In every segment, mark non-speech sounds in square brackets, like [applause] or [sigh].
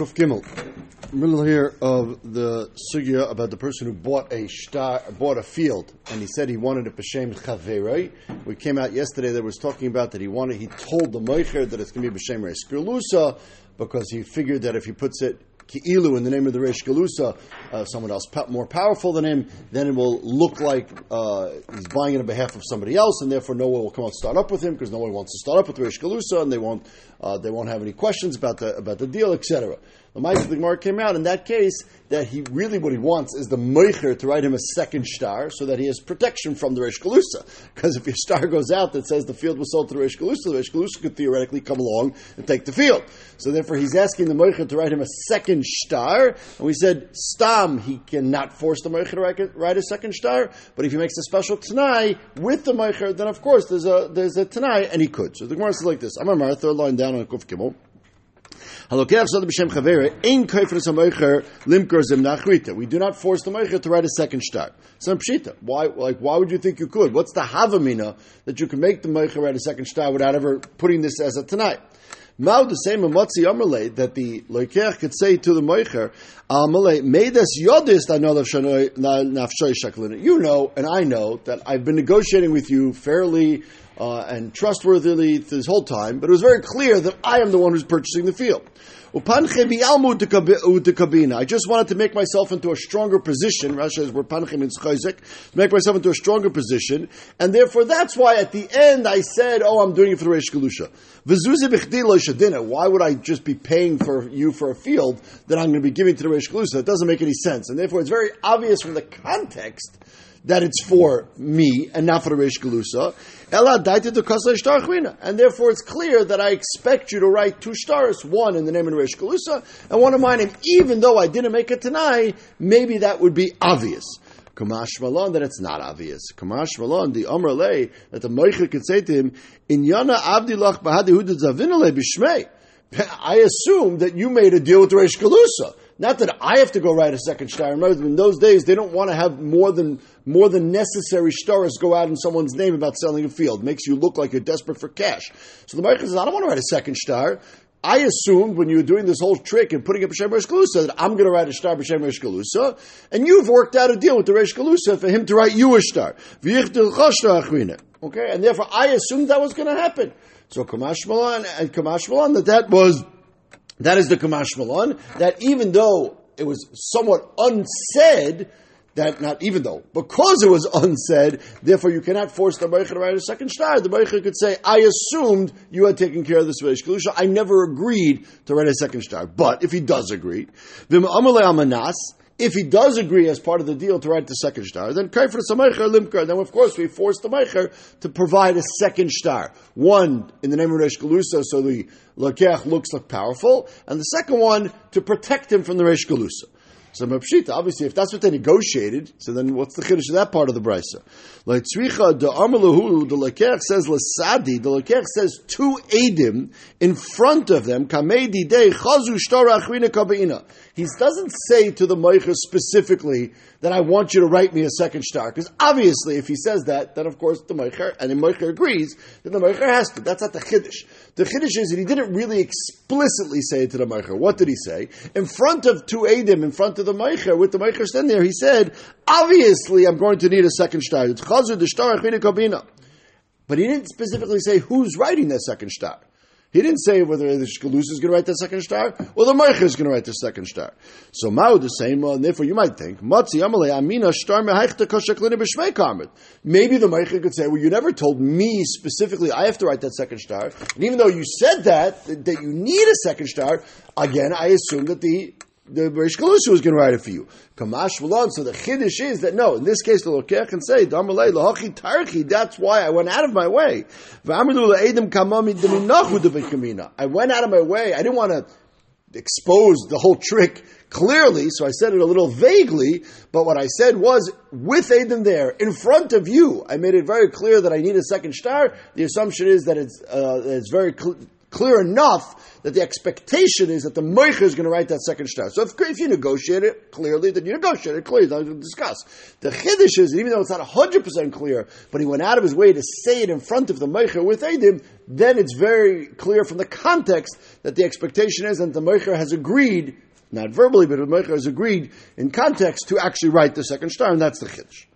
Kuf Gimel. Middle here of the sugya about the person who bought a shtar, bought a field, and he said he wanted it b'shem chaverei. We came out yesterday that was talking about that he wanted. He told the moicher that it's going to be b'shem skirlusa because he figured that if he puts it Ki'ilu in the name of the Reish Galusa, uh, someone else more powerful than him, then it will look like uh, he's buying it on behalf of somebody else, and therefore no one will come out and start up with him because no one wants to start up with Reish Galusa, and they won't uh, they won't have any questions about the about the deal, etc. The Mike the Gemara came out in that case that he really what he wants is the Meicher to write him a second shtar so that he has protection from the Reish Galusa. Because if your shtar goes out that says the field was sold to the Reish Galusa, the Reish Galusa could theoretically come along and take the field. So therefore he's asking the Meicher to write him a second shtar. And we said, Stam, he cannot force the Meicher to write, a second shtar, but if he makes a special Tanai with the Meicher, then of course there's a there's a Tanai, and he could. So the Gemara says like this. I'm a third line down on Kuf Gimel. We do not force the moicher to write a second shtar. So pshita. Why? Like, why would you think you could? What's the havamina that you can make the moicher write a second shtar without ever putting this as a tanai? Mao the same Motzi Amalei that the Loiker could say to the Moicher, Amalei, us yodis nafshoy shaklina. You know, and I know that I've been negotiating with you fairly uh, and trustworthily this whole time, but it was very clear that I am the one who's purchasing the field. I just wanted to make myself into a stronger position. Rashi says we're panchim in make myself into a stronger position, and therefore that's why at the end I said, "Oh, I'm doing it for the Reish Galusha." Why would I just be paying for you for a field that I'm going to be giving to the Reish Galusha? That doesn't make any sense, and therefore it's very obvious from the context that it's for me and not for the Reish Galusa. And therefore it's clear that I expect you to write two shtars, one in the name of Reish Galusa and one of mine. And even though I didn't make it tanai, maybe that would be obvious. Kamash Malon, that it's not obvious. Kamash Malon, the Amr Lay, that the Moicha could say to him, In Yana Abdilach Bahadi Hudud Zavinale Bishmei. [laughs] I assume that you made a deal with Reish Galusa. Not that I have to go write a second shtar. Remember, in those days, they don't want to have more than more than necessary shtars go out in someone's name about selling a field. It makes you look like you're desperate for cash. So the Meicher says, I don't want to write a second shtar. I assumed when you were doing this whole trick and putting up B'Shem Resh that I'm going to write a shtar B'Shem Resh and you've worked out a deal with the Resh for him to write you a shtar. Okay, and therefore I assumed that was going to happen. So Kamash Malan and Kamash Malan that that was that is the Kamash Malon, that even though it was somewhat unsaid, that not even though, because it was unsaid, therefore you cannot force the Meicher to write a second shtar. The Meicher could say, I assumed you had taken care of this Reish Kedusha. I never agreed to write a second shtar. But if he does agree, Vim Amanas, if he does agree as part of the deal to write the second shtar, then kaifer samaycher limker. Then of course we force the meicher to provide a second shtar. One in the name of Reish Galusa, so the lakech looks like powerful, and the second one to protect him from the Reish Galusa. So obviously, if that's what they negotiated, so then what's the chiddush of that part of the brisa? Like tzricha the amalahu, the lekech says lasadi. The lekech says two edim in front of them. Kamedi day chazu shtar achrina. He doesn't say to the Meicher specifically that I want you to write me a second shtar, because obviously if he says that, then of course the Meicher, and the Meicher agrees, then the Meicher has to. That's not the Chiddush. The Chiddush is that he didn't really explicitly say it to the Meicher. What did he say? In front of two Adim, in front of the Meicher, with the Meicher standing there, he said, obviously I'm going to need a second shtar. It's Chazur the shtar But he didn't specifically say who's writing that second shtar. He didn't say whether the Shkalus is going to write the second shtar or the Meicher is going to write the second shtar. So Mao the same, uh, and therefore you might think, Matzi Amina Shtar B'Shmei. Maybe the Meicher could say, well, you never told me specifically I have to write that second shtar. And even though you said that, that you need a second shtar, again, I assume that the the Rish Galusa was going to write it for you. Kamash Malon. So the chiddush is that no, in this case the Lokech can say Damalei Lahachi Tarchi. That's why I went out of my way. I went out of my way. I didn't want to expose the whole trick clearly, so I said it a little vaguely, but what I said was, with Adam there, in front of you, I made it very clear that I need a second shtar. The assumption is that it's, uh, it's very clear clear enough that the expectation is that the Moicher is going to write that second shtar. So if, if you negotiate it clearly, then you negotiate it clearly, then we discuss. The Chiddush is, even though it's not 100% clear, but he went out of his way to say it in front of the Moicher with Edim, then it's very clear from the context that the expectation is that the Moicher has agreed, not verbally, but the Moicher has agreed in context to actually write the second shtar, and that's the Chiddush.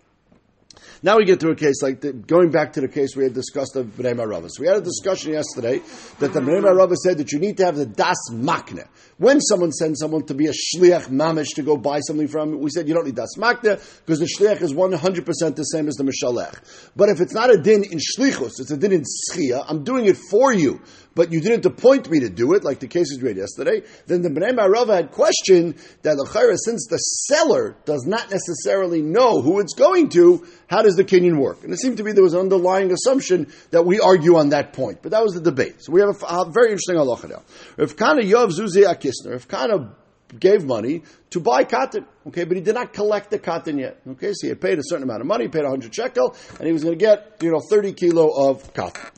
Now we get to a case like the, going back to the case we had discussed of Bnei Marava. So we had a discussion yesterday that the Bnei Marava said that you need to have the das makne. When someone sends someone to be a shliach mamish to go buy something from, we said you don't need das makne because the shliach is 100% the same as the mishalech. But if it's not a din in shlichus, it's a din in schia, I'm doing it for you but you didn't appoint me to do it, like the cases we had yesterday, then the Bnei Marava had questioned that the since the seller does not necessarily know who it's going to, how does the kinyan work? And it seemed to be there was an underlying assumption that we argue on that point, but that was the debate. So we have a, a very interesting halacha now. Rav Kahana Yov Zuzi Akisner, if Kana gave money to buy cotton, okay, but he did not collect the cotton yet, okay, so he had paid a certain amount of money, paid 100 shekel, and he was going to get, you know, 30 kilo of cotton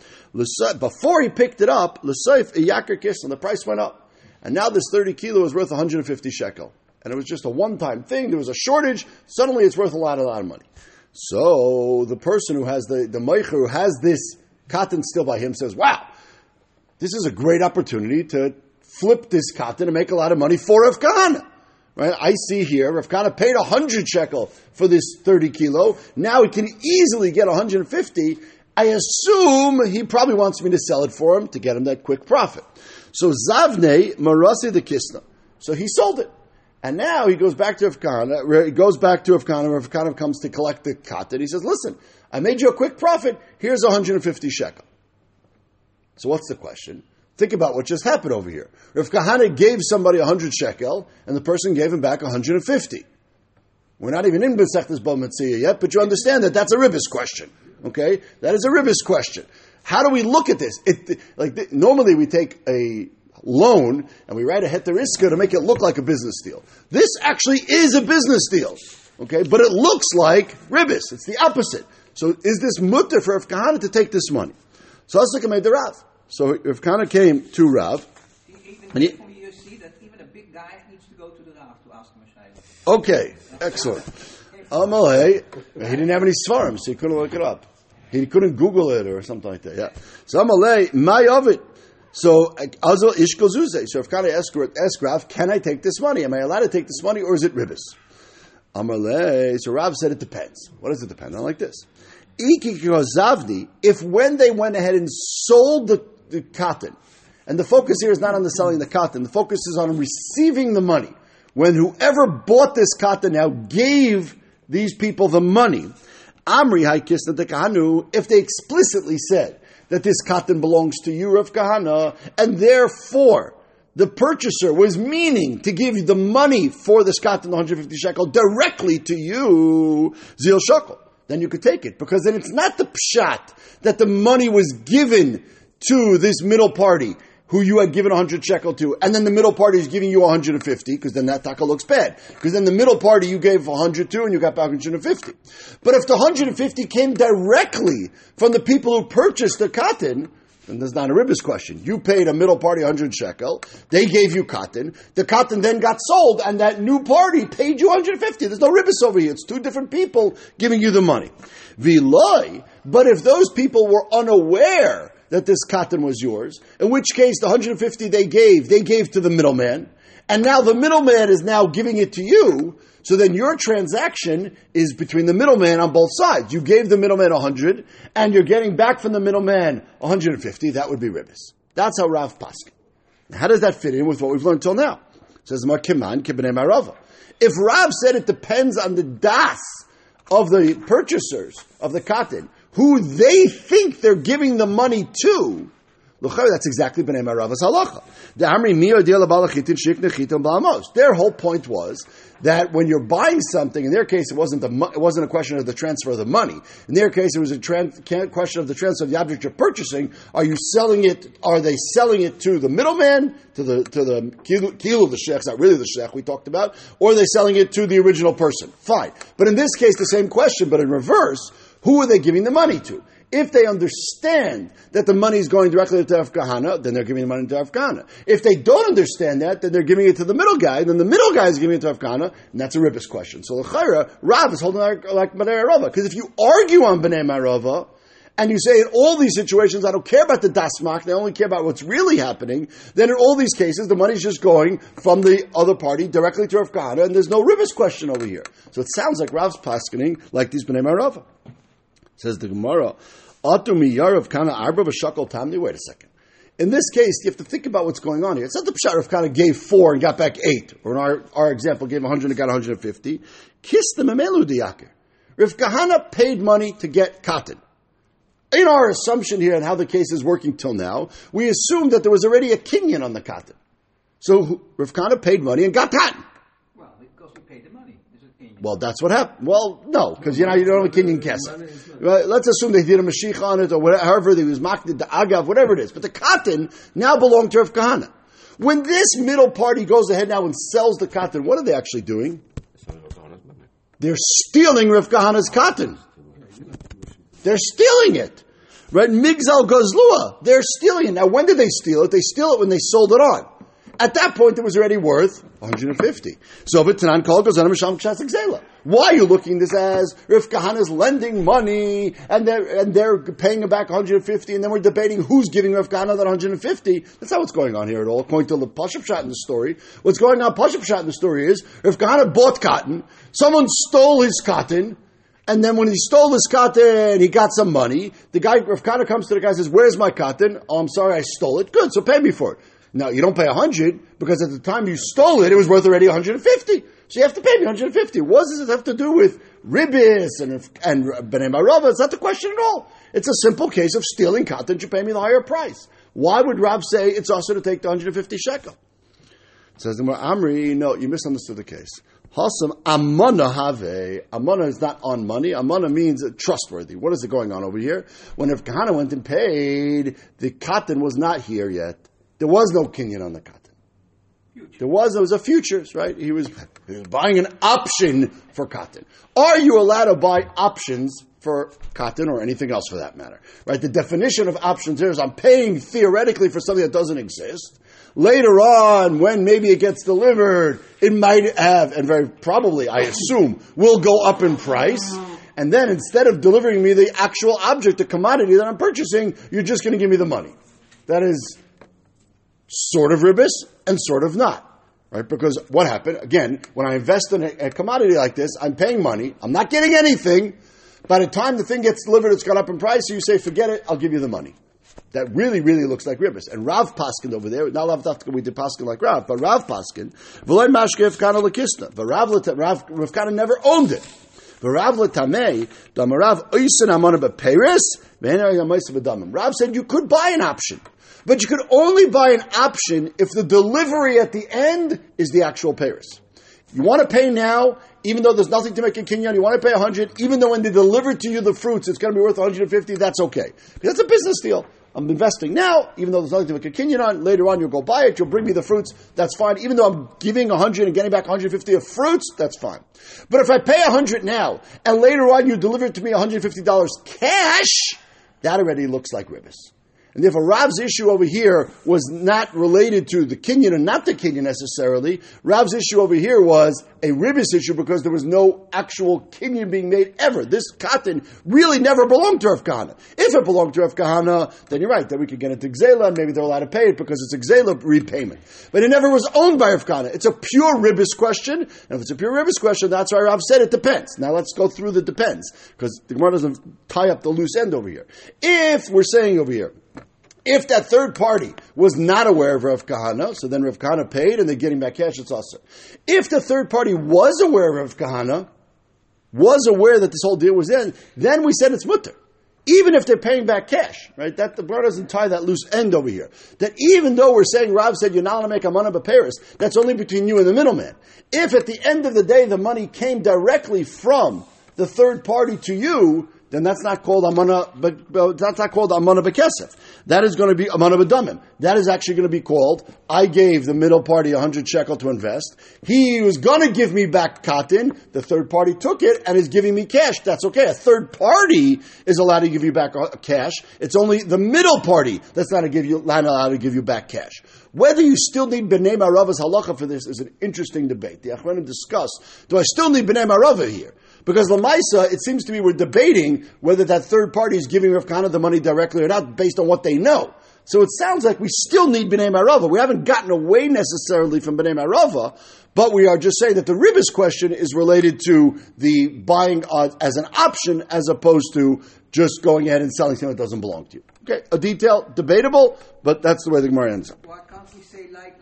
before he picked it up, the price went up. And now this 30 kilo is worth 150 shekel. And it was just a one-time thing. There was a shortage. Suddenly it's worth a lot, a lot of money. So the person who has the, the meicher who has this cotton still by him says, wow, this is a great opportunity to flip this cotton and make a lot of money for Rav Kahana. Right? I see here, Rav Kahana paid 100 shekel for this 30 kilo. Now he can easily get 150 I assume he probably wants me to sell it for him to get him that quick profit. So Zavne Marasi the Kisna. So he sold it. And now he goes back to Rav Kahana, he uh, goes back to Rav Kahana, Afkana comes to collect the cotton. He says, listen, I made you a quick profit, here's 150 shekel. So what's the question? Think about what just happened over here. If Kahana gave somebody 100 shekel, and the person gave him back 150. We're not even in Maseches Bava Metzia yet, but you understand that that's a ribbis question. Okay, that is a ribbis question. How do we look at this? It, like normally we take a loan and we write a heter iska to make it look like a business deal. This actually is a business deal. Okay, but it looks like ribbis. It's the opposite. So is this mutter for Rav Kahana to take this money? So Asika made the Rav. So if Kahana came to Rav, and he, you see that even a big guy needs to go to the Rav to ask him a Okay, excellent. Amalei, he didn't have any svarim, so he couldn't look it up. He couldn't Google it or something like that. Yeah. So Amalei, my of it. So Azal Ishko Zuze. So if Kana asked Rav, can I take this money? Am I allowed to take this money or is it ribbis? Amalei. So Rav said it depends. What does it depend on? Like this. If when they went ahead and sold the, the cotton, and the focus here is not on the selling the cotton, the focus is on receiving the money. When whoever bought this cotton now gave these people the money. Amri Haikisna de Kahanu, if they explicitly said that this cotton belongs to you, Rav Kahana, and therefore the purchaser was meaning to give the money for this cotton, the 150 shekel, directly to you, Zil Shekel, then you could take it. Because then it's not the pshat that the money was given to this middle party who you had given 100 shekel to, and then the middle party is giving you 150, because then that taka looks bad. Because then the middle party you gave 100 to, and you got back 150. But if the 150 came directly from the people who purchased the cotton, then there's not a ribbis question. You paid a middle party 100 shekel, they gave you cotton, the cotton then got sold, and that new party paid you 150. There's no ribbis over here. It's two different people giving you the money. Viloi, but if those people were unaware that this cotton was yours, in which case the 150 they gave, they gave to the middleman, and now the middleman is now giving it to you, so then your transaction is between the middleman on both sides. You gave the middleman 100, and you're getting back from the middleman 150, that would be ribbis. That's how Rav Paskin. How does that fit in with what we've learned till now? Says Makiman Kibnei Marava. If Rav said it depends on the das of the purchasers of the cotton, who they think they're giving the money to, that's exactly B'nai Maravas halacha. Their whole point was that when you're buying something, in their case, it wasn't the it wasn't a question of the transfer of the money. In their case, it was a question of the transfer of the object you're purchasing. Are you selling it? Are they selling it to the middleman, to the to the kilu the shech, not really the sheikh we talked about, or are they selling it to the original person? Fine, but in this case, the same question, but in reverse who are they giving the money to? If they understand that the money is going directly to Rav Kahana, then they're giving the money to Rav Kahana. If they don't understand that, then they're giving it to the middle guy, then the middle guy is giving it to Rav Kahana, and that's a ribbis question. So L'chaira, Rav is holding like, like B'nai. Because if you argue on B'nai Marava, and you say in all these situations, I don't care about the dasmak, they only care about what's really happening, then in all these cases, the money's just going from the other party directly to Rav Kahana, and there's no ribbis question over here. So it sounds like Rav's paskening like these B'nai Marava. Says the Gemara, Yarav Kana Arba V'Shakal Tamni. Wait a second. In this case, you have to think about what's going on here. It's not the Pshat Kana gave four and got back eight, or in our, our example, gave 100 and got 150. Kiss the Memelu Diyaker. Rav Kahana paid money to get cotton. In our assumption here and how the case is working till now, we assume that there was already a kinyan on the cotton. So Rav Kahana paid money and got cotton. Well, because we paid the money. Is it in? Well, that's what happened. Well, no, because you know you don't have a kinyan kesef. Well, let's assume they did a mashiach on it or whatever, however they was makdid the agav, whatever it is. But the cotton now belonged to Rav Kahana. When this middle party goes ahead now and sells the cotton, what are they actually doing? They're stealing Rav Kahana's cotton. They're stealing it. Right? Migzal Gozlua. They're stealing it. Now, when did they steal it? They steal it when they sold it on. At that point, it was already worth 150. So, but Tanan Kol goes on Misham Kshas Why are you looking this as if Kahana's lending money and they're, and they're paying him back 150 and then we're debating who's giving Kahana that 150? That's not what's going on here at all, according to the Pashup Shot in the story. What's going on Pashup Shot in the story is if Kahana bought cotton, someone stole his cotton, and then when he stole his cotton, he got some money. The guy, Rav comes to the guy and says, where's my cotton? Oh, I'm sorry, I stole it. Good, so pay me for it. Now, you don't pay 100 because at the time you stole it, it was worth already 150. So you have to pay me 150. What does it have to do with ribis and, and B'nai Marava? It's not the question at all. It's a simple case of stealing cotton. You pay me the higher price. Why would Rab say it's also to take the 150 shekel? Says the Amri, no, you misunderstood the case. Hasam amana have. Amana is not on money. Amana means trustworthy. What is it going on over here? When if Kahana went and paid, the cotton was not here yet. There was no Kinyan on the cotton. There was, there was a futures, right? He was, he was buying an option for cotton. Are you allowed to buy options for cotton or anything else for that matter? Right? The definition of options here is I'm paying theoretically for something that doesn't exist. Later on, when maybe it gets delivered, it might have, and very probably, I assume, will go up in price. Uh-huh. And then instead of delivering me the actual object, the commodity that I'm purchasing, you're just going to give me the money. That is sort of ribis and sort of not. Right? Because what happened? Again, when I invest in a, a, commodity like this, I'm paying money. I'm not getting anything. By the time the thing gets delivered, it's gone up in price. So you say, forget it. I'll give you the money. That really, really looks like ribis. And Rav Paskin over there, not Rav Dafka, we did Paskin like Rav, but Rav Paskin, V'loy Mashke Kana Lakista. But Rav, Rav, Rav Kana never owned it. Rav said you could buy an option. But you could only buy an option if the delivery at the end is the actual peiros. You want to pay now, even though there's nothing to make a kinyan, you want to pay 100, even though when they deliver to you the fruits, it's going to be worth 150, that's okay. That's a business deal. I'm investing now, even though there's nothing to make a kinyan on. Later on, you'll go buy it. You'll bring me the fruits. That's fine. Even though I'm giving 100 and getting back 150 of fruits, that's fine. But if I pay 100 now and later on you deliver it to me $150 cash, that already looks like ribis. And therefore, Rav's issue over here was not related to the Kinyan and not the Kinyan necessarily. Rav's issue over here was a ribis issue because there was no actual Kinyan being made ever. This cotton really never belonged to Rav. If it belonged to Rav then you're right, then we could get it to Xela and maybe they're allowed to pay it because it's Xela repayment. But it never was owned by Rav. It's a pure ribis question. And if it's a pure ribis question, that's why Rav said it depends. Now let's go through the depends because the Gemara doesn't tie up the loose end over here. If we're saying over here, if that third party was not aware of Rav Kahana, so then Rav Kahana paid and they're getting back cash, it's also. If the third party was aware of Rav Kahana, was aware that this whole deal was in, then we said it's mutter. Even if they're paying back cash, right? That the brother doesn't tie that loose end over here. That even though we're saying Rav said you're not going to make a money but peiros, that's only between you and the middleman. If at the end of the day the money came directly from the third party to you, then that's not called amana, but, that's not called amana bekesef. That is going to be amana bedamim. That is actually going to be called, I gave the middle party a hundred shekel to invest. He was going to give me back cotton. The third party took it and is giving me cash. That's okay. A third party is allowed to give you back uh, cash. It's only the middle party that's not, to give you, not allowed to give you back cash. Whether you still need B'nai Marava's halacha for this is an interesting debate. The Achronim discuss, do I still need B'nai Marava here? Because Lamaisa, it seems to me we're debating whether that third party is giving Rav the money directly or not based on what they know. So it sounds like we still need B'nai Marava. We haven't gotten away necessarily from B'nai Marava, but we are just saying that the Ribis question is related to the buying uh, as an option as opposed to just going ahead and selling something that doesn't belong to you. Okay, a detail, debatable, but that's the way the Gemara ends up.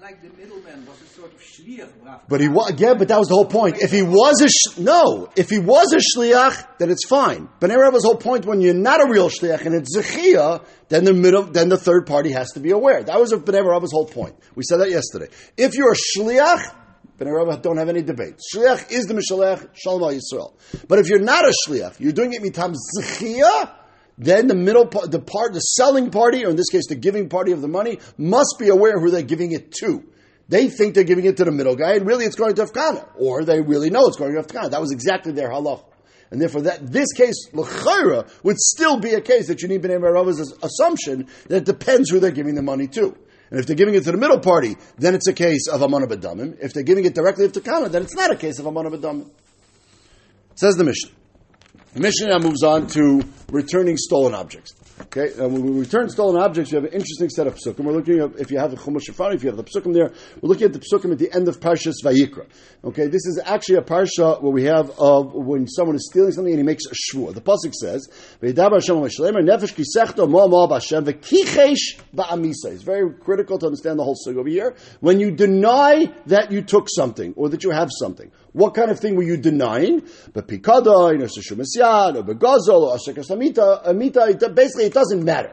Like the middleman was a sort of shliach? But he was, yeah, but that was the whole point. If he was a, sh- no, if he was a shliach, then it's fine. Bnei Rava's whole point, when you're not a real shliach and it's zechia, then the middle, then the third party has to be aware. That was Bnei Rava's whole point. We said that yesterday. If you're a shliach, Bnei Rava don't have any debate. Shliach is the mishalech, shalom al Yisrael. But if you're not a shliach, you're doing it mitam zechia, then the middle part, the part, the selling party, or in this case, the giving party of the money, must be aware who they're giving it to. They think they're giving it to the middle guy, and really it's going to Rav Kahana. Or they really know it's going to Rav Kahana. That was exactly their halach. And therefore, that this case, l'chayra, would still be a case that you need B'nai Rava's assumption that it depends who they're giving the money to. And if they're giving it to the middle party, then it's a case of Amana B'damim. If they're giving it directly to Kana, then it's not a case of Amana B'damim. Says the Mishnah. The Mishnah now moves on to returning stolen objects. Okay, now when we return stolen objects, we have an interesting set of psukim. We're looking at, if you have the Chumash if you have the psukim there, we're looking at the psukim at the end of Parshas Vayikra. Okay, this is actually a parsha where we have of when someone is stealing something and he makes a shvur. The pasuk says. It's very critical to understand the whole sug over here. When you deny that you took something or that you have something, what kind of thing were you denying? But pikadon or seshumisyad or begazol or amita, amita, it- basically it doesn't matter.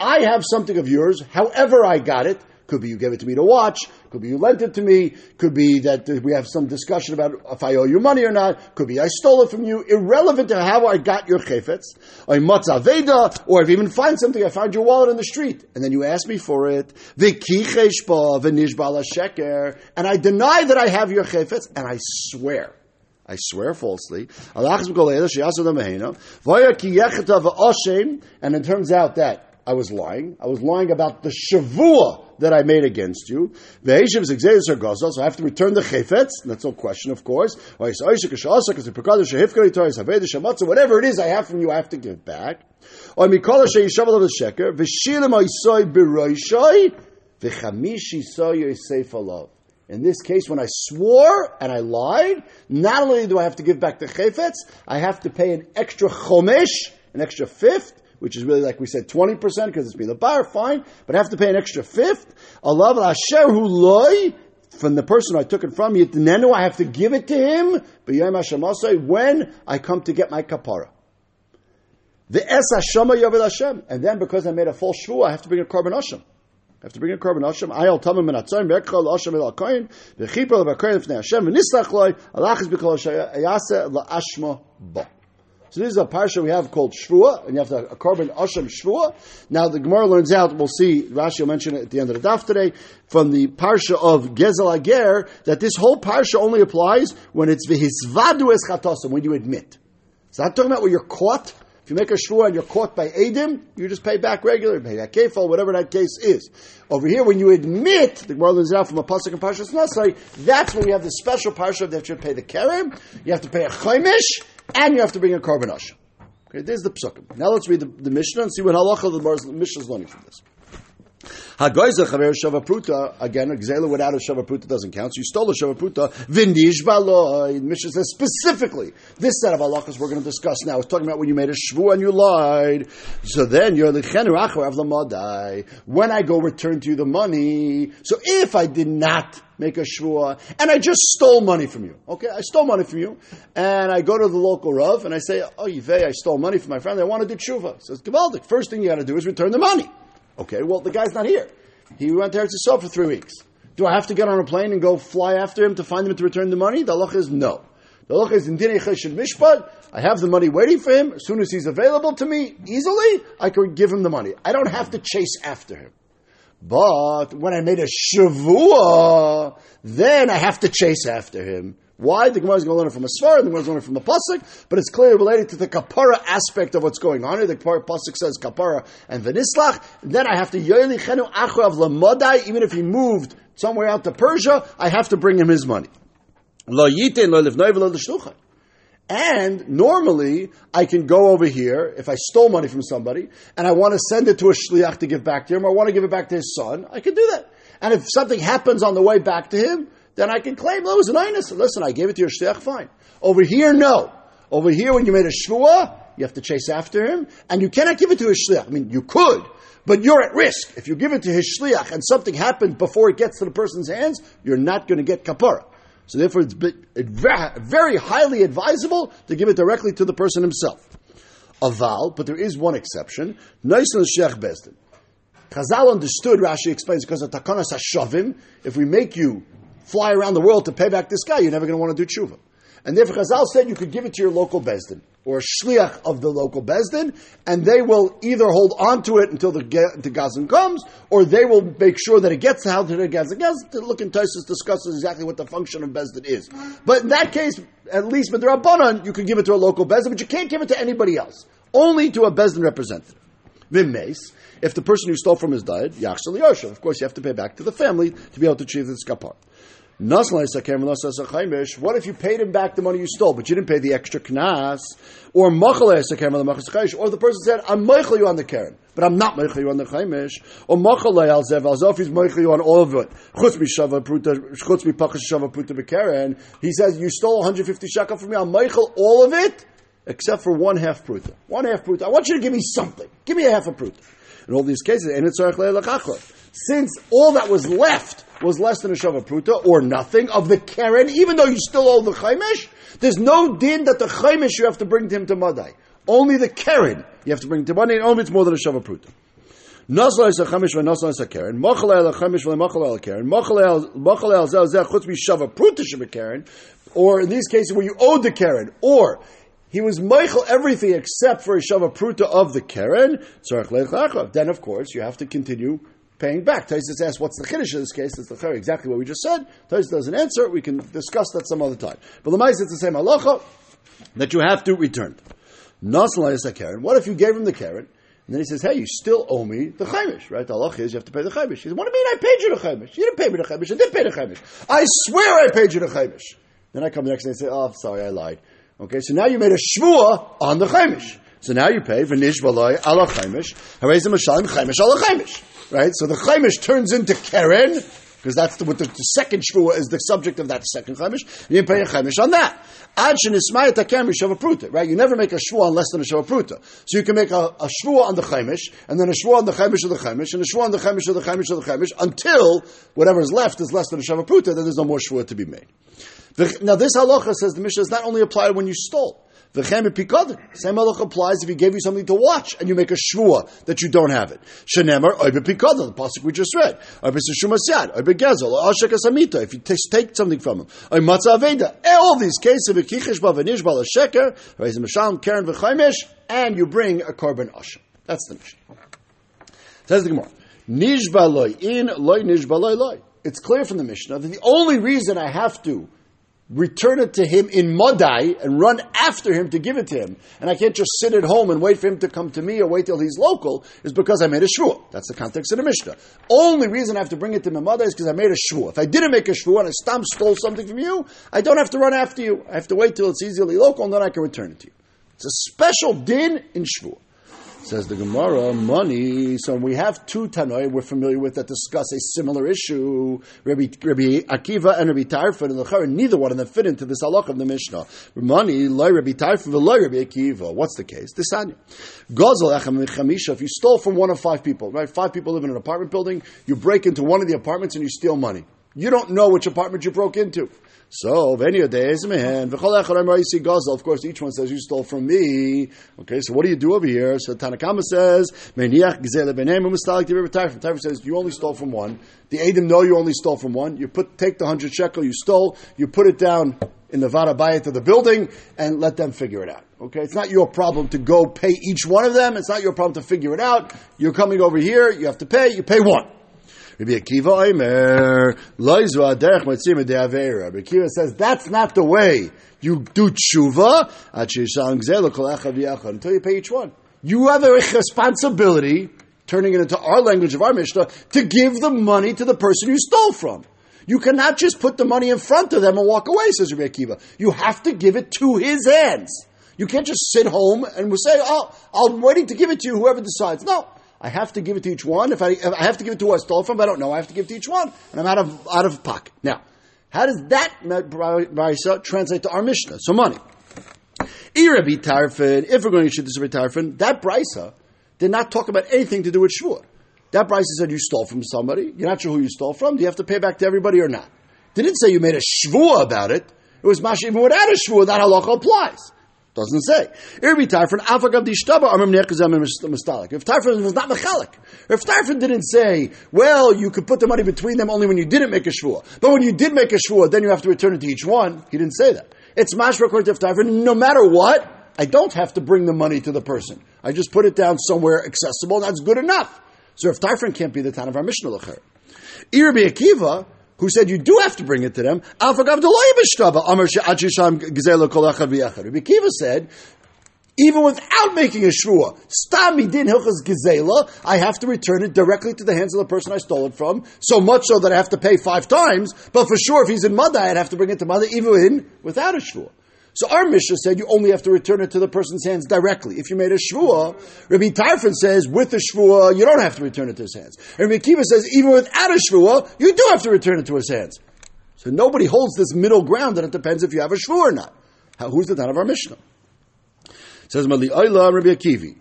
I have something of yours, however I got it. Could be you gave it to me to watch. Could be you lent it to me. Could be that uh, we have some discussion about if I owe you money or not. Could be I stole it from you. Irrelevant to how I got your chayfetz. Or matzah or if you even find something, I found your wallet in the street, and then you ask me for it. V'kichesh ba v'nishba la sheker, and I deny that I have your chayfetz, and I swear. I swear falsely. And it turns out that I was lying. I was lying about the shavua that I made against you. So I have to return the chayfetz. That's no question, of course. Whatever it is I have from you, I have to give back. In this case, when I swore and I lied, not only do I have to give back the chayfetz, I have to pay an extra chomesh, an extra fifth, which is really like we said, 20% because it's been the bar, fine, but I have to pay an extra fifth. Allah asher hu loy, from the person I took it from, yitnenu, I have to give it to him, Hashem when I come to get my kapara. The es hashama yavid Hashem. And then because I made a false shvu, I have to bring a korban Hashem. Have to bring a korban Hashem. Ayal tamim min atzayin, ve'ekchal Hashem el al-koyin, ve'chipra le'vakoyin l'fnei Hashem, ve'nislach loy, alachis b'kol Hashem, la'ashma bo. So this is a parsha we have called Shvua, and you have to, a korban Hashem Shvua. Now the Gemara learns out, we'll see, Rashi will mention it at the end of the daf today, from the parsha of Gezel HaGer, that this whole parsha only applies when it's v'hisvadu es chatosim, when you admit. It's not talking about when you're caught. If you make a shvua and you're caught by Adim, you just pay back regular, pay back kefal, whatever that case is. Over here, when you admit, the Gemara learns out from a pasuk and parshas Nasai, that's when we have the special parsha that you pay the kerem, you have to pay a chaimish, and you have to bring a korban Okay, there's the psukim. Now let's read the, the Mishnah and see what halacha the Mishnah is learning from this. Again. A gzela without a shavapruta doesn't count. So you stole a shavapruta. Mishnah says specifically this set of halachas we're going to discuss now is talking about when you made a shvu and you lied. So then you're the chenu acher of the When I go return to you the money. So if I did not make a shvua, and I just stole money from you. Okay, I stole money from you, and I go to the local rav and I say, "Oh, Yivei, I stole money from my friend. I want to do tshuva." Says, "Gavaldik. First thing you got to do is return the money." Okay, well, the guy's not here. He went to Eretz for three weeks. Do I have to get on a plane and go fly after him to find him to return the money? The halacha is no. The halacha is in dinei chesed mishpat. I have the money waiting for him. As soon as he's available to me easily, I can give him the money. I don't have to chase after him. But when I made a shavua, then I have to chase after him. Why? The Gemara is going to learn it from a svar, the Gemara is going to learn it from a pasuk, but it's clearly related to the kapara aspect of what's going on here. The pasuk says kapara and venislach. Then I have to yoeli chenu achrav lamodai. Even if he moved somewhere out to Persia, I have to bring him his money. Lo lo. And normally, I can go over here if I stole money from somebody and I want to send it to a shliach to give back to him, or I want to give it back to his son. I can do that. And if something happens on the way back to him, then I can claim, oh, it was an inus. Listen, I gave it to your shliach, fine. Over here, no. Over here, when you made a shvua, you have to chase after him, and you cannot give it to his shliach. I mean, you could, but you're at risk. If you give it to his shliach and something happens before it gets to the person's hands, you're not going to get kapara. So therefore, it's very highly advisable to give it directly to the person himself. Aval, but there is one exception. Noisan Shech Bezdin. Chazal understood, Rashi explains, because of Takanas Hashavim, if we make you fly around the world to pay back this guy, you're never going to want to do tshuva. And therefore, Chazal said you could give it to your local Bezdin, or shliach of the local Bezdin, and they will either hold on to it until the, the Gazan comes, or they will make sure that it gets out to the Gazan. Gazan, look in Tosis discusses exactly what the function of Bezdin is. But in that case, at least with the Rabbanon, you can give it to a local Bezdin, but you can't give it to anybody else. Only to a Bezdin representative. Vimmes, if the person who stole from his died, Yachshel Yosha. Of course, you have to pay back to the family to be able to achieve this kapar. What if you paid him back the money you stole, but you didn't pay the extra knas? Or or the person said, I'm meichel you on the karen, but I'm not meichel you on the chaimish. Or machale al zev al zev, he's meichel you on all of it. He says, you stole 150 shekel from me, I'm meichel all of it, except for one half pruta. One half pruta. I want you to give me something. Give me a half a pruta. In all these cases, and it's since all that was left was less than a shava pruta or nothing of the keren, even though you still owe the chaimish, there's no din that the chaimish you have to bring to him to madai. Only the keren you have to bring to madai, and only it's more than a shava pruta. Nasla is a chamish v'nasla is a keren. Machal el chamish v'machal el keren. Machal el zel zeh chutz shava pruta sheba keren. Or in these cases where you owed the keren, or he was Michael everything except for a shava pruta of the keren. Then, of course, you have to continue paying back. Taisus asks, what's the chiddush in this case? It's the exactly what we just said. Taisus doesn't answer. We can discuss that some other time. But the Maiz, it's the same halacha that you have to return. Nasla karen. What if you gave him the karen? And then he says, "Hey, you still owe me the chaimish, right? The halacha is you have to pay the chaimish." He says, "What do you mean I paid you the chaimish? You didn't pay me the chaimish. I did pay the chaimish. I swear I paid you the chaimish." Then I come the next day and say, "Oh, sorry, I lied." Okay, so now you made a shvua on the chaimish. So now you pay v'nish baloi ala chaimish. Harezim mashalim chaimish ala chaimish right? So the chaimish turns into keren, because that's the, what the, the second shvua is the subject of that second chaimish, you pay a chaimish on that. Ad shenismayat shava pruta, right? You never make a shvua on less than a shava pruta. So you can make a, a shvua on the chaimish, and then a shvua on the chaimish of the chaimish, and a shvua on the chaimish of the chaimish of the chaimish, until whatever is left is less than a shava pruta, then there's no more shvua to be made. Now this halacha says the Mishnah is not only applied when you stole. V'chem pikadin. Same halach applies if he gave you something to watch and you make a shvua that you don't have it. Shenemar oibe pikadin, the pasuk we just read. Oibe seshumasyad, oibe gezel, ashek asamita, if you take something from him. Oibe matzah aveda. Eh, all these cases, of v'kichesh ba v'nishba l'sheker, v'ez mashal karen v'chaymesh, and you bring a korban asher. That's the mission. Says the Gemara. Nishba loy in, loy nishba loy loy. It's clear from the Mishnah that the only reason I have to return it to him in Madai and run after him to give it to him. And I can't just sit at home and wait for him to come to me or wait till he's local, is because I made a shvua. That's the context of the Mishnah. Only reason I have to bring it to my mother is because I made a shvua. If I didn't make a shvua and I stam stole something from you, I don't have to run after you. I have to wait till it's easily local and then I can return it to you. It's a special din in shvua. Says the Gemara, money. So we have two Tanoi we're familiar with that discuss a similar issue. Rabbi, Rabbi Akiva and Rabbi Tarfon and the neither one of them fit into this halach of the Mishnah. Money, loy Rabbi Tarfon, loy Rabbi Akiva. What's the case? This Gozel chamisha. If you stole from one of five people, right? Five people live in an apartment building. You break into one of the apartments and you steal money. You don't know which apartment you broke into. So, Venia days, man, of course, each one says, You stole from me. Okay, so what do you do over here? So, Tanakama says, Tarfon says, You only stole from one. The Adam know you only stole from one. You put take the 100 shekel you stole, you put it down in the Varabayat of the building, and let them figure it out. Okay, it's not your problem to go pay each one of them. It's not your problem to figure it out. You're coming over here. You have to pay. You pay one. Rabbi Akiva Omer, Loizva Derech Matzim Avera. Rabbi Akiva says that's not the way you do tshuva until you pay each one. You have a responsibility, turning it into our language of our Mishnah, to give the money to the person you stole from. You cannot just put the money in front of them and walk away, says Rabbi Akiva. You have to give it to his hands. You can't just sit home and say, oh, I'm waiting to give it to you, whoever decides. No. I have to give it to each one. If I, if I have to give it to who I stole from, but I don't know. I have to give it to each one, and I'm out of out of pocket. Now, how does that brisa translate to our Mishnah? So money. Irabi Tarfin, if we're going to this Tarfin, that brisa did not talk about anything to do with Shvuah. That brisa said you stole from somebody. You're not sure who you stole from. Do you have to pay back to everybody or not? Didn't say you made a Shvuah about it. It was Masha even without a Shvuah, that halacha applies. Doesn't say. Irbi Tarfon, Afagav Dishtaba, Amram Nechazam Mustalik. If Tarfon was not Mechalik, if Tarfon didn't say, well, you could put the money between them only when you didn't make a Shvuah, but when you did make a Shvuah, then you have to return it to each one, he didn't say that. It's Mashra to Tarfon, no matter what, I don't have to bring the money to the person. I just put it down somewhere accessible, that's good enough. So if Tarfon can't be the town of our Mishnah Lacher. Irbi Akiva, who said you do have to bring it to them. Rabbi Kiva said, even without making a shvua, stam midin hilchas gezela, I have to return it directly to the hands of the person I stole it from. So much so that I have to pay five times. But for sure, if he's in mother, I'd have to bring it to mother even without a shvua. So our Mishnah said you only have to return it to the person's hands directly. If you made a shvua, Rabbi Tarfon says with the shvua you don't have to return it to his hands. And Rabbi Kiva says even without a shvua you do have to return it to his hands. So nobody holds this middle ground, and it depends if you have a shvua or not. How, who's the ton of our Mishnah? It says Mali Rabbi Akivi.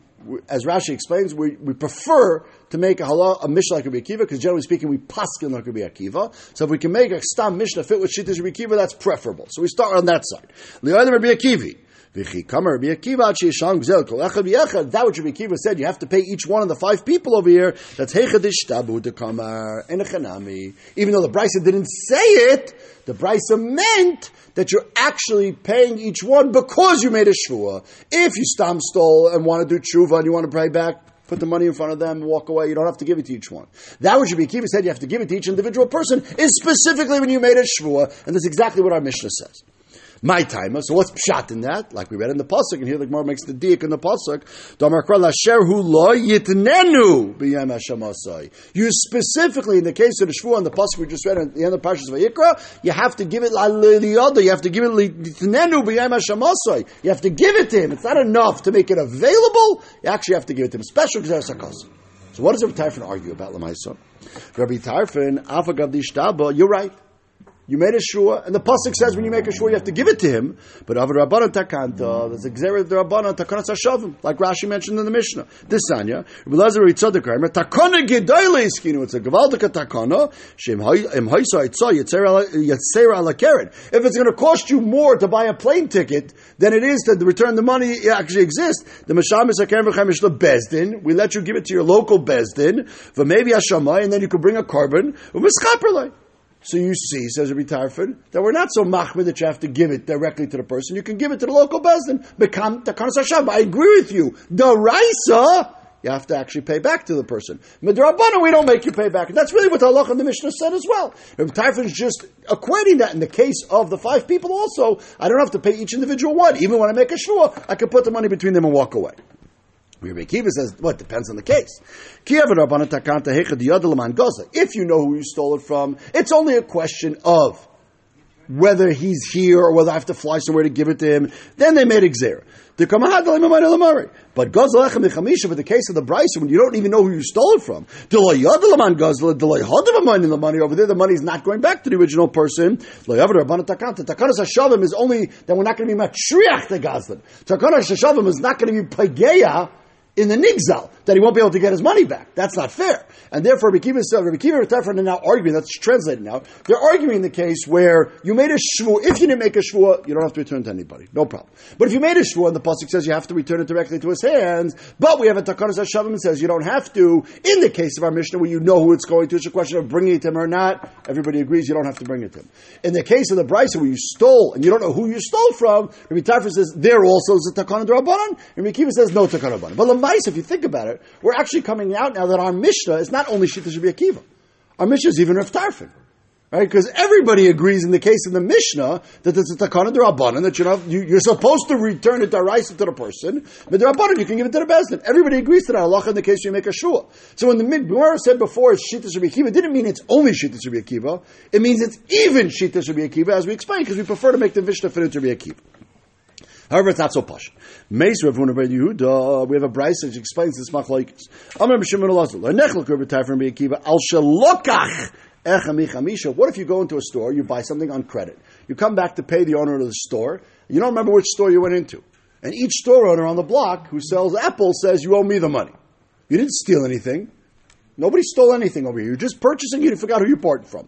As Rashi explains, we, we prefer to make a halal, a mishnah like Rabbi Akiva, because generally speaking, we paskin like Rabbi Akiva. So if we can make a stam mishnah fit with shittas Rabbi Akiva, that's preferable. So we start on that side. Li'olim Rabbi Akivi. That which Rabbi Akiva said, you have to pay each one of the five people over here. That's hechadish tabu de kamar enechanami. Even though the brisa didn't say it, the brisa meant that you're actually paying each one because you made a shvua. If you stam stole and want to do tshuva and you want to pay back, put the money in front of them, walk away. You don't have to give it to each one. That which Rabbi Akiva said you have to give it to each individual person is specifically when you made a shvua, and that's exactly what our Mishnah says my timer. So what's pshat in that? Like we read in the pasuk, and here the Gemara makes the diak in the pasuk. You specifically, in the case of the shvu and the pasuk we just read at the end of Parshas Vayikra, you have to give it. You have to give it You have to give it to him. It's not enough to make it available. You actually have to give it to him, special because So what does Rabbi Tarfon argue about Lamaisa? Rabbi Tarfon, Afagav Dishtaba, you're right. You made a shua, and the pasuk says when you make a shua, you have to give it to him. But avar rabbanon takanta, there's a gzera rabbanon takanas hashavim, like Rashi mentioned in the Mishnah. This sanya, Rabbi Lazar Yitzadek Reimer, takana gedoyle iskinu. It's a gavaldika takana. Shem im haisa itza yetzer ala keren. If it's going to cost you more to buy a plane ticket than it is to return the money it actually exists, the masham is a keren v'chem bezdin. We let you give it to your local bezdin, but maybe hashamai, and then you can bring a korban u'mischaperlei. So you see, says Rabbi Tarfon, that we're not so machmir that you have to give it directly to the person. You can give it to the local bezdin. Become the I agree with you. The raisa, you have to actually pay back to the person. Midrabana, we don't make you pay back. And that's really what the Allah and the Mishnah said as well. Rabbi Tarfon is just equating that in the case of the five people also. I don't have to pay each individual one. Even when I make a shua, I can put the money between them and walk away. Rabbi Kiva says, what, depends on the case. If you know who you stole it from, it's only a question of whether he's here or whether I have to fly somewhere to give it to him. Then they made exer. But for the case of the Bryce, when you don't even know who you stole it from, money over there, the money is not going back to the original person. Takanas Hashavim is only that we're not going to be matriach the Gazlan. Takanas Hashavim is not going to be pageya in the Nigzal. That he won't be able to get his money back. That's not fair. And therefore, Rabbi Kiva said, Rabbi and Tarfon are now arguing, that's translated now, they're arguing the case where you made a shvua, if you didn't make a shvua, you don't have to return to anybody. No problem. But if you made a shvua, and the Pasuk says you have to return it directly to his hands, but we have a Takanas Hashavim says you don't have to, in the case of our Mishnah where you know who it's going to, it's a question of bringing it to him or not, everybody agrees you don't have to bring it to him. In the case of the Brisa where you stole, and you don't know who you stole from, Rabbi Tarfon says there also is a Takana Drabanan, and Rabbi Kiva says no Takana Drabanan. But the mice, if you think about it, we're actually coming out now that our Mishnah is not only Shita Rabbi Akiva. Our Mishnah is even Rav Tarfon. Right? Because everybody agrees in the case of the Mishnah that it's a takana derabanan that you know you, are supposed to return it daraisa to the person, but derabanan you can give it to the bezdin. Everybody agrees to that. Allah in the case you make a shua. So when the Gemara said before it's shita Rabbi Akiva, it didn't mean it's only shita Rabbi Akiva. It means it's even shita Rabbi Akiva, as we explained, because we prefer to make the Mishnah fit into Akiva. However, it's not so posh. Yehuda, we have a brisa which explains this machlokes. Akiva, Al Shalokach what if you go into a store, you buy something on credit, you come back to pay the owner of the store, you don't remember which store you went into, and each store owner on the block who sells apples says you owe me the money. You didn't steal anything. Nobody stole anything over here. You're just purchasing. You forgot who you bought from.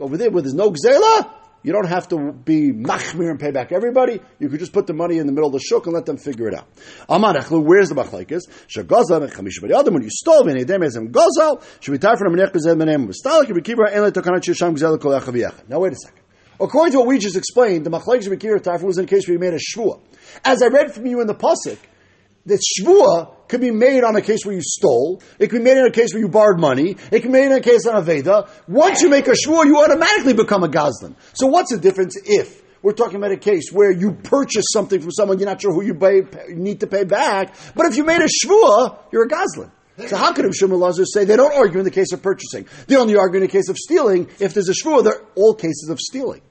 Over there, where there's no gzela, you don't have to be machmir and pay back everybody. You could just put the money in the middle of the shuk and let them figure it out. Amarechlu, where's the machlekes? Shagazal chamish b'yadam. When you stole many dem ezem gazal, should be tied for a menech bezem menem v'stalik v'kibar en letokanat shisham gzel kol. Now wait a second. According to what we just explained, the machlekes v'kibar Tarfon was in case you made a shvua. As I read from you in the pasuk, the shvua could be made on a case where you stole. It could be made in a case where you borrowed money. It can be made in a case on a Veda. Once you make a shvua, you automatically become a gazlan. So what's the difference if we're talking about a case where you purchase something from someone, you're not sure who you pay, need to pay back, but if you made a shvua, you're a gazlan. So how could Shimon say they don't argue in the case of purchasing? They only argue in the case of stealing. If there's a shvua, they're all cases of stealing.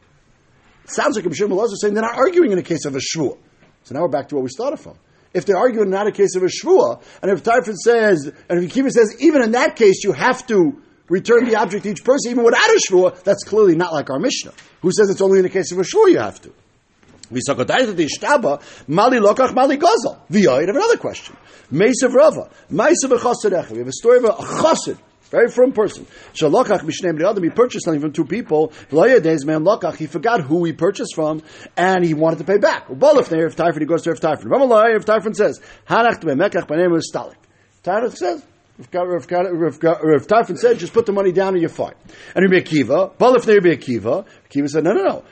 It sounds like Shimon Lazar saying they're not arguing in a case of a shvua. So now we're back to where we started from if they're arguing not a case of a shvua, and if Tarfon says, and if Akiva says, even in that case, you have to return the object to each person, even without a shvua, that's clearly not like our Mishnah, who says it's only in the case of a shvua you have to. We saw Mali lokach mali gazel. V'yoid have another question. Mesav Rava. Mesav We have a story of a chassid very firm person. Shalokach mishnei adam. He purchased something from two people. man lokach. He forgot who he purchased from, and he wanted to pay back. Ubalif. If Tarfon, he goes to Rav Tarfon. Ramalai. If Tarfon says hanach to mekach b'nei stalik. Tarfon says. Rav Tarfon said, just put the money down and you're fine. And Rabbi Akiva, Balif Rabbi Akiva, Akiva said, no, no, no.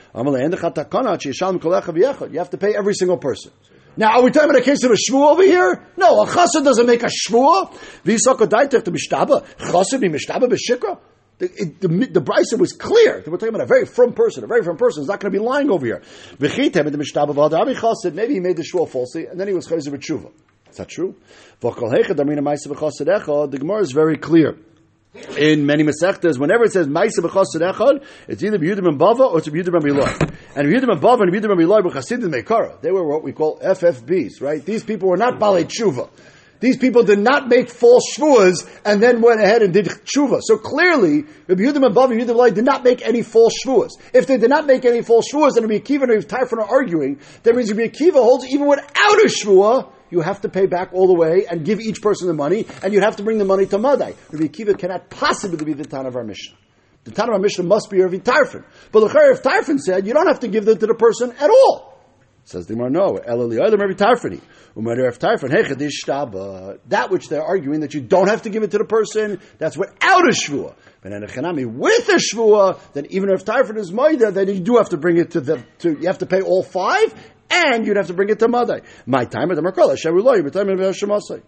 You have to pay every single person. Now, are we talking about a case of a shvu over here? No, a chassid doesn't make a. V'yisakodaitech the mishtaba. Be mishtaba b'shikra. The, the, the Bryson was clear. We're talking about a very firm person. A very firm person is not going to be lying over here. the Maybe he made the shvuah falsely, and then he was chayzer b'tshuva. Is that true? The Gemara is very clear in many Masechtas, whenever it says echad, it's either B'yudim and Bava or it's B'yudim and. And B'yudim and Bava and B'yudim and Biloi b'chasidim Meikara. They were what we call FFBs, right? These people were not Balei Tshuva. These people did not make false shvuas and then went ahead and did tshuva. So clearly, Rabbi Yehudim and Bavi Yehudim did not make any false shvuas. If they did not make any false shvuas, then Rabbi Akiva and Rabbi Tarfon are arguing. That means Rabbi Akiva holds even without a shvua, you have to pay back all the way and give each person the money, and you have to bring the money to Madai. Rabbi Akiva cannot possibly be the town of our Mishnah. The our Mishnah must be Rabbi Tarfon. But the Chayyar of Tarfon said, you don't have to give them to the person at all. Says the Mar, no. That which they're arguing that you don't have to give it to the person, that's without a shvua. With a shvua, then even if Tarfon is maida, then you do have to bring it to the, to, you have to pay all five, and you'd have to bring it to Madai. My time at the Markola, Sheruloi, but time at Shemasai.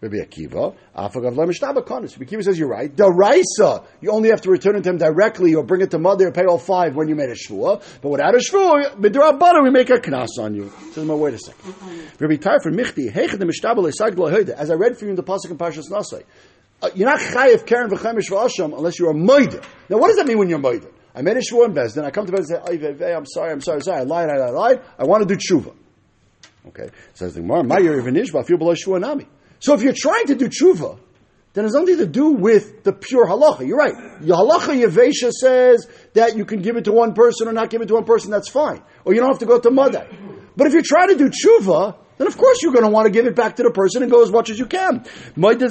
Rabbi Akiva, Afagav Lemishtaba Konis. Rabbi Akiva says you're right. The Raisa, you only have to return it to him directly or bring it to mother or pay all five when you made a shvua. But without a shvua, Midrabana, we make a knas on you. Says, well, wait a second. Rabbi Tarfon Michti, Heichad the Mishtaba Leisag As I read for you in the Pasuk and Parshas Naso, uh, you're not chayiv Karen v'chemish v'asham unless you're a moider. Now, what does that mean when you're moider? I made a shvua in Beis Din. I come to bed and say, I'm sorry, I'm sorry, sorry. I lied, I lied, I lied. I want to do tshuva. Okay. Says the Gemara, my year even ishba, feel below shvua nami. So if you're trying to do tshuva, then it's nothing to do with the pure halacha. You're right. Your halacha Yavesha says that you can give it to one person or not give it to one person, that's fine. Or you don't have to go to Madai. But if you're trying to do tshuva, then of course you're going to want to give it back to the person and go as much as you can. When you're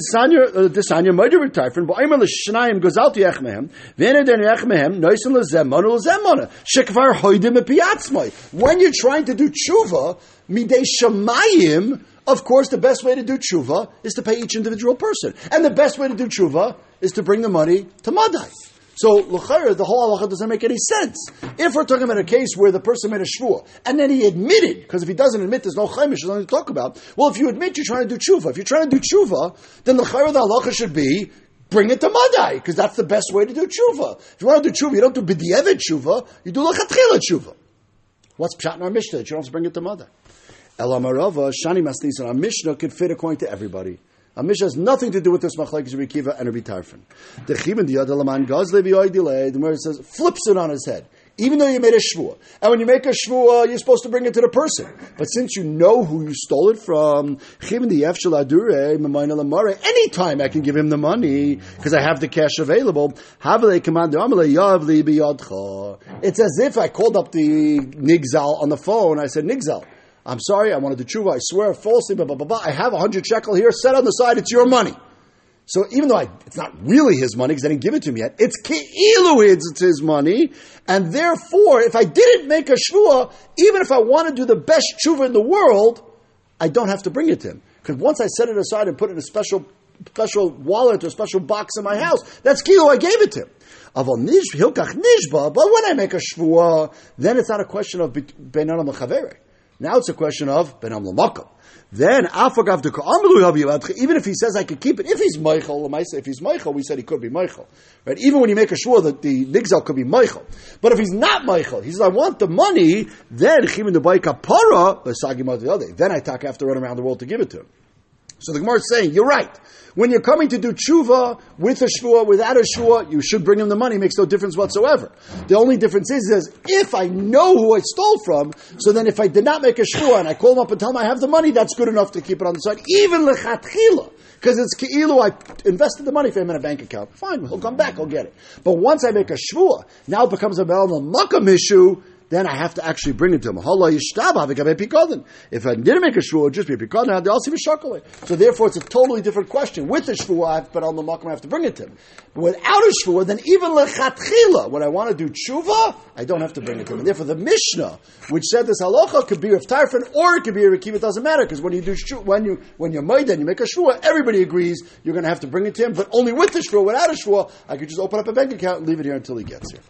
trying to do tshuva, Midei Shemayim, of course, the best way to do tshuva is to pay each individual person. And the best way to do tshuva is to bring the money to Madai. So, l'chayr, the whole halacha doesn't make any sense. If we're talking about a case where the person made a shvua, and then he admitted, because if he doesn't admit, there's no chaimish, there's nothing to talk about. Well, if you admit you're trying to do tshuva, if you're trying to do tshuva, then the the halacha should be, bring it to Madai, because that's the best way to do tshuva. If you want to do tshuva, you don't do b'di'evet tshuva, you do lechatchila tshuva. What's pshat in our mishnah? You don't have to bring it to Madai. Elamarava, Shani Masnisan, our mishnah could fit according to everybody. A Mishnah has nothing to do with this machlekes Rabbi Kiva and Rabbi Tarfon. The Chibin the Yadalaman Gazle delay. The Gemara says flips it on his head. Even though you made a shvua, and when you make a shvua, uh, you're supposed to bring it to the person. But since you know who you stole it from, anytime I can give him the money because I have the cash available. It's as if I called up the nigzal on the phone. I said, Nigzal, I'm sorry, I want to do tshuva, I swear falsely, blah, blah, blah, blah. I have a hundred shekel here, set on the side, it's your money. So even though I, it's not really his money because I didn't give it to him yet, it's ke'ilu it's his money, and therefore, if I didn't make a shvua, even if I want to do the best tshuva in the world, I don't have to bring it to him. Because once I set it aside and put it in a special special wallet or a special box in my house, that's kilo, I gave it to him. But when I make a shvua, then it's not a question of ben now it's a question of ben lamakam. Then afagav de even if he says I could keep it, if he's mochel, if he's mochel, we said he could be mochel, right? Even when you make a sure that the nigzal could be mochel, but if he's not mochel, he says I want the money, then chimin the para, then I talk after run around the world to give it to him. So the Gemara is saying, you're right. When you're coming to do tshuva with a shvua, without a shvua, you should bring him the money. It makes no difference whatsoever. The only difference is, is if I know who I stole from, so then if I did not make a shvua and I call him up and tell him I have the money, that's good enough to keep it on the side, even lechatchila. Because it's keilu, I invested the money for him in a bank account. Fine, he'll come back, I'll get it. But once I make a shvua, now it becomes a Makam issue, then I have to actually bring it to him. If I didn't make a shvua, just be a pikadon. I'll see So therefore, it's a totally different question. With the shvua, but on the makom, I have to bring it to him. But without a shvua, then even lechatchila, when I want to do tshuva, I don't have to bring it to him. And therefore, the Mishnah, which said this halacha, could be of Tarfon or it could be a Rekiv. It doesn't matter because when you do shvua, when you when you're and you make a shvua, everybody agrees you're going to have to bring it to him. But only with the shvua, without a shvua, I could just open up a bank account and leave it here until he gets here.